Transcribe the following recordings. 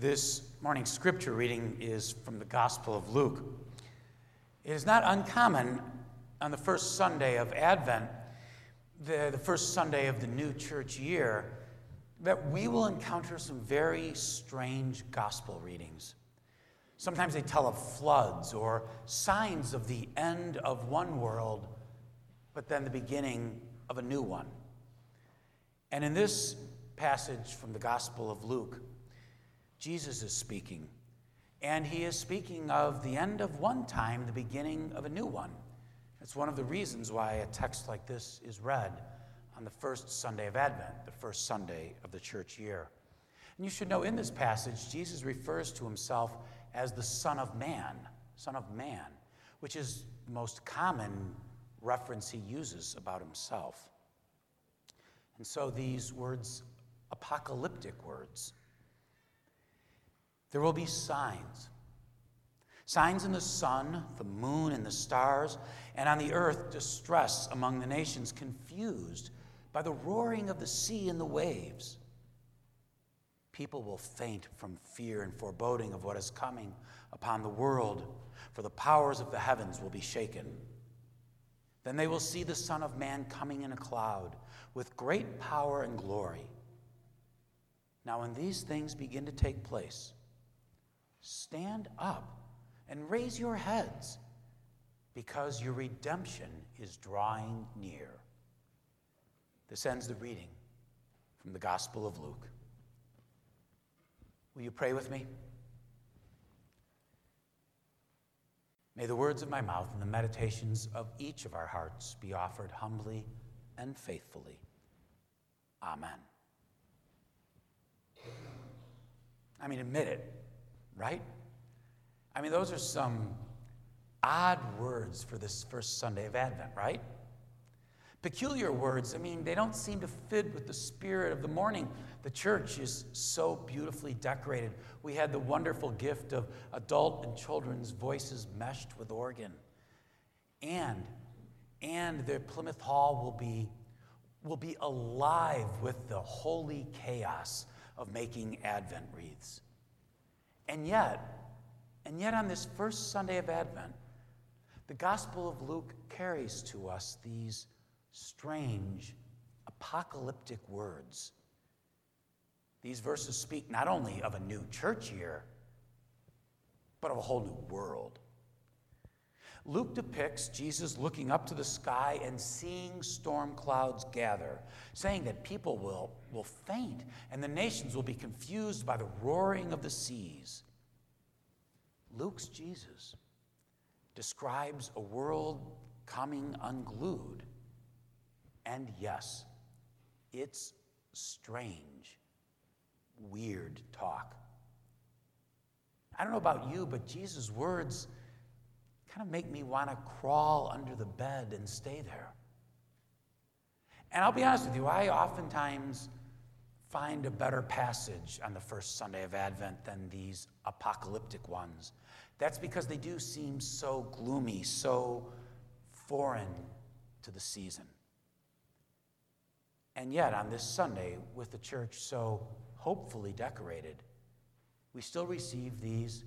This morning's scripture reading is from the Gospel of Luke. It is not uncommon on the first Sunday of Advent, the, the first Sunday of the new church year, that we will encounter some very strange gospel readings. Sometimes they tell of floods or signs of the end of one world, but then the beginning of a new one. And in this passage from the Gospel of Luke, Jesus is speaking. And he is speaking of the end of one time, the beginning of a new one. That's one of the reasons why a text like this is read on the first Sunday of Advent, the first Sunday of the church year. And you should know in this passage, Jesus refers to himself as the Son of Man, Son of Man, which is the most common reference he uses about himself. And so these words, apocalyptic words, there will be signs. Signs in the sun, the moon, and the stars, and on the earth, distress among the nations, confused by the roaring of the sea and the waves. People will faint from fear and foreboding of what is coming upon the world, for the powers of the heavens will be shaken. Then they will see the Son of Man coming in a cloud with great power and glory. Now, when these things begin to take place, Stand up and raise your heads because your redemption is drawing near. This ends the reading from the Gospel of Luke. Will you pray with me? May the words of my mouth and the meditations of each of our hearts be offered humbly and faithfully. Amen. I mean, admit it right? I mean, those are some odd words for this first Sunday of Advent, right? Peculiar words, I mean, they don't seem to fit with the spirit of the morning. The church is so beautifully decorated. We had the wonderful gift of adult and children's voices meshed with organ. And and the Plymouth Hall will be will be alive with the holy chaos of making Advent wreaths. And yet, and yet on this first Sunday of Advent, the Gospel of Luke carries to us these strange apocalyptic words. These verses speak not only of a new church year, but of a whole new world. Luke depicts Jesus looking up to the sky and seeing storm clouds gather, saying that people will, will faint and the nations will be confused by the roaring of the seas. Luke's Jesus describes a world coming unglued. And yes, it's strange, weird talk. I don't know about you, but Jesus' words kind of make me want to crawl under the bed and stay there. And I'll be honest with you, I oftentimes find a better passage on the first Sunday of Advent than these apocalyptic ones. That's because they do seem so gloomy, so foreign to the season. And yet, on this Sunday, with the church so hopefully decorated, we still receive these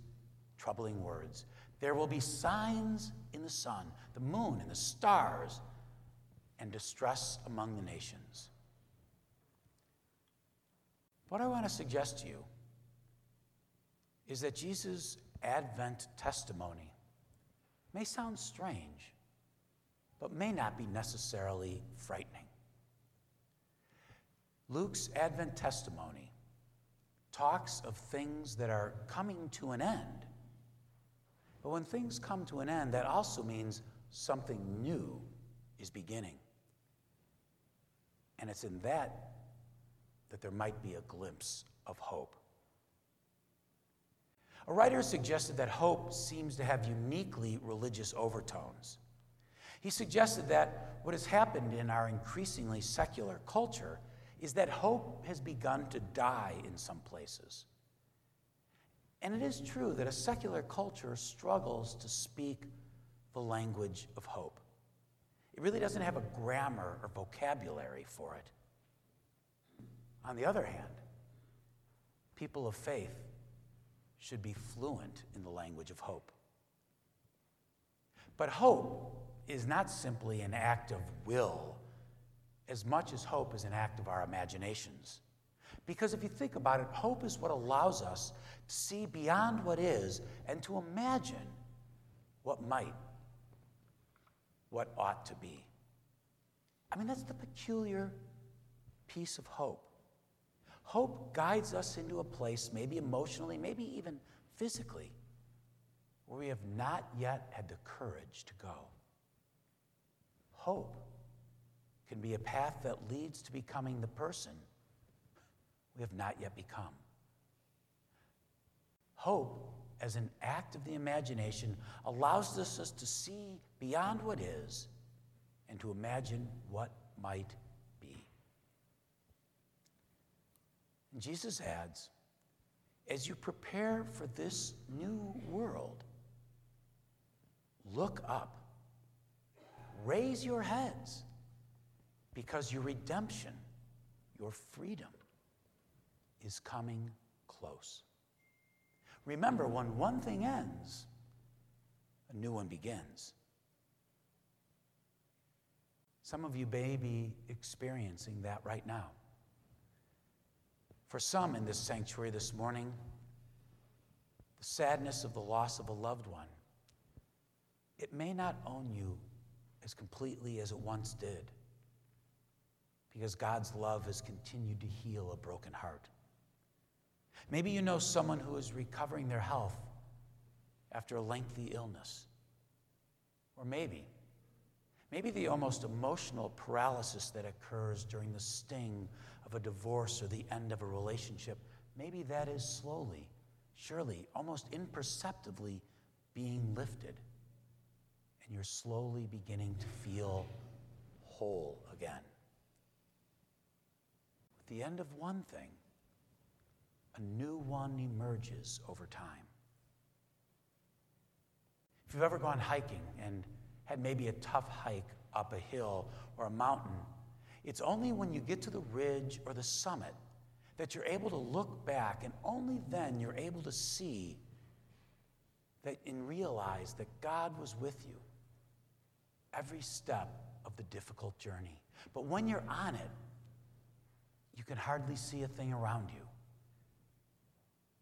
troubling words. There will be signs in the sun, the moon, and the stars, and distress among the nations. What I want to suggest to you is that Jesus' Advent testimony may sound strange, but may not be necessarily frightening. Luke's Advent testimony talks of things that are coming to an end but when things come to an end, that also means something new is beginning. And it's in that that there might be a glimpse of hope. A writer suggested that hope seems to have uniquely religious overtones. He suggested that what has happened in our increasingly secular culture is that hope has begun to die in some places. And it is true that a secular culture struggles to speak the language of hope. It really doesn't have a grammar or vocabulary for it. On the other hand, people of faith should be fluent in the language of hope. But hope is not simply an act of will as much as hope is an act of our imaginations. Because if you think about it, hope is what allows us to see beyond what is and to imagine what might, what ought to be. I mean, that's the peculiar piece of hope. Hope guides us into a place, maybe emotionally, maybe even physically, where we have not yet had the courage to go. Hope can be a path that leads to becoming the person we have not yet become. Hope, as an act of the imagination, allows us to see beyond what is and to imagine what might be. And Jesus adds, as you prepare for this new world, look up, raise your heads, because your redemption, your freedom, is coming close. Remember, when one thing ends, a new one begins. Some of you may be experiencing that right now. For some in this sanctuary this morning, the sadness of the loss of a loved one, it may not own you as completely as it once did because God's love has continued to heal a broken heart. Maybe you know someone who is recovering their health after a lengthy illness. Or maybe, maybe the almost emotional paralysis that occurs during the sting of a divorce or the end of a relationship, maybe that is slowly, surely, almost imperceptibly being lifted. And you're slowly beginning to feel whole again. With the end of one thing, a new one emerges over time. If you've ever gone hiking and had maybe a tough hike up a hill or a mountain, it's only when you get to the ridge or the summit that you're able to look back, and only then you're able to see that and realize that God was with you every step of the difficult journey. But when you're on it, you can hardly see a thing around you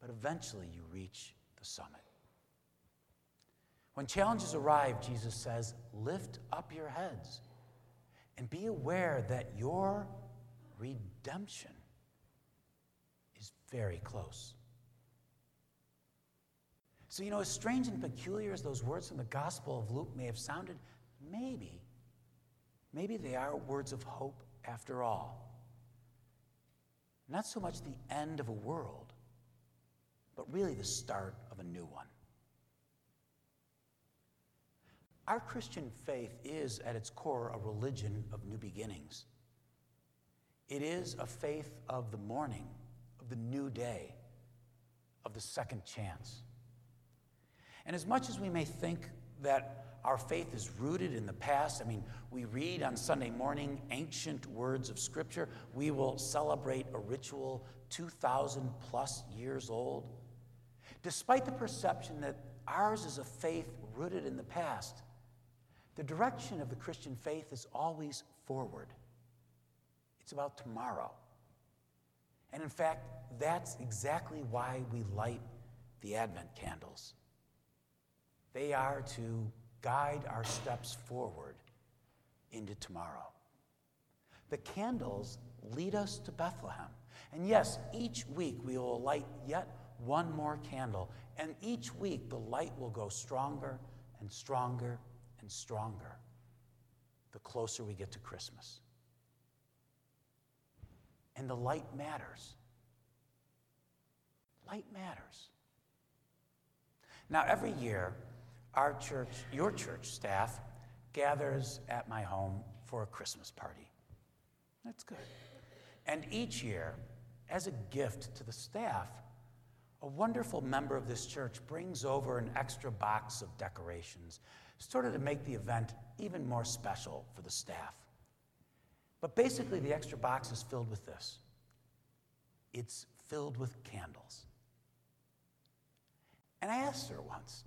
but eventually you reach the summit. When challenges arrive, Jesus says, lift up your heads and be aware that your redemption is very close. So, you know, as strange and peculiar as those words from the Gospel of Luke may have sounded, maybe, maybe they are words of hope after all. Not so much the end of a world but really the start of a new one. Our Christian faith is, at its core, a religion of new beginnings. It is a faith of the morning, of the new day, of the second chance. And as much as we may think that our faith is rooted in the past, I mean, we read on Sunday morning ancient words of Scripture, we will celebrate a ritual 2,000 plus years old. Despite the perception that ours is a faith rooted in the past, the direction of the Christian faith is always forward. It's about tomorrow. And in fact, that's exactly why we light the Advent candles. They are to guide our steps forward into tomorrow. The candles lead us to Bethlehem. And yes, each week we will light yet one more candle. And each week, the light will go stronger and stronger and stronger the closer we get to Christmas. And the light matters. Light matters. Now, every year, our church, your church staff, gathers at my home for a Christmas party. That's good. And each year, as a gift to the staff, a wonderful member of this church brings over an extra box of decorations, sort of to make the event even more special for the staff. But basically, the extra box is filled with this it's filled with candles. And I asked her once,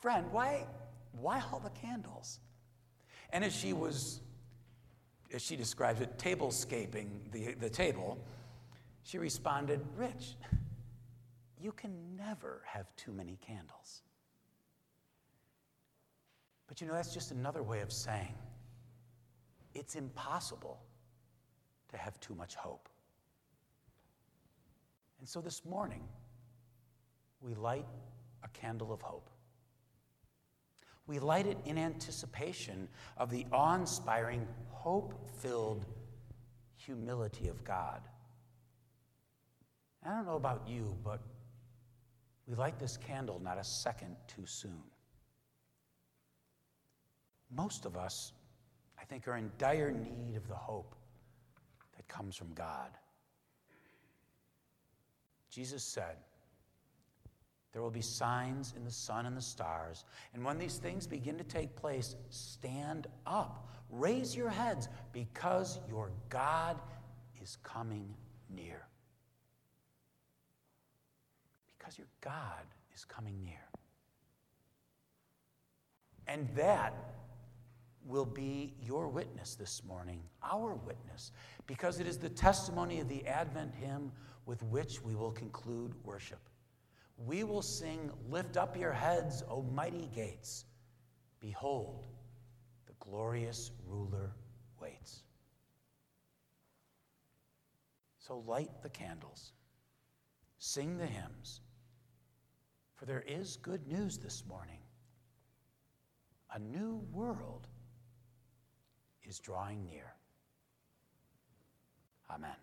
friend, why, why all the candles? And as she was, as she describes it, tablescaping the, the table, she responded, Rich, you can never have too many candles. But you know, that's just another way of saying it's impossible to have too much hope. And so this morning, we light a candle of hope. We light it in anticipation of the awe inspiring, hope filled humility of God. I don't know about you, but we light this candle not a second too soon. Most of us, I think, are in dire need of the hope that comes from God. Jesus said, There will be signs in the sun and the stars. And when these things begin to take place, stand up, raise your heads, because your God is coming near. Because your God is coming near. And that will be your witness this morning, our witness, because it is the testimony of the Advent hymn with which we will conclude worship. We will sing, Lift up your heads, O mighty gates. Behold, the glorious ruler waits. So light the candles, sing the hymns, for there is good news this morning. A new world is drawing near. Amen.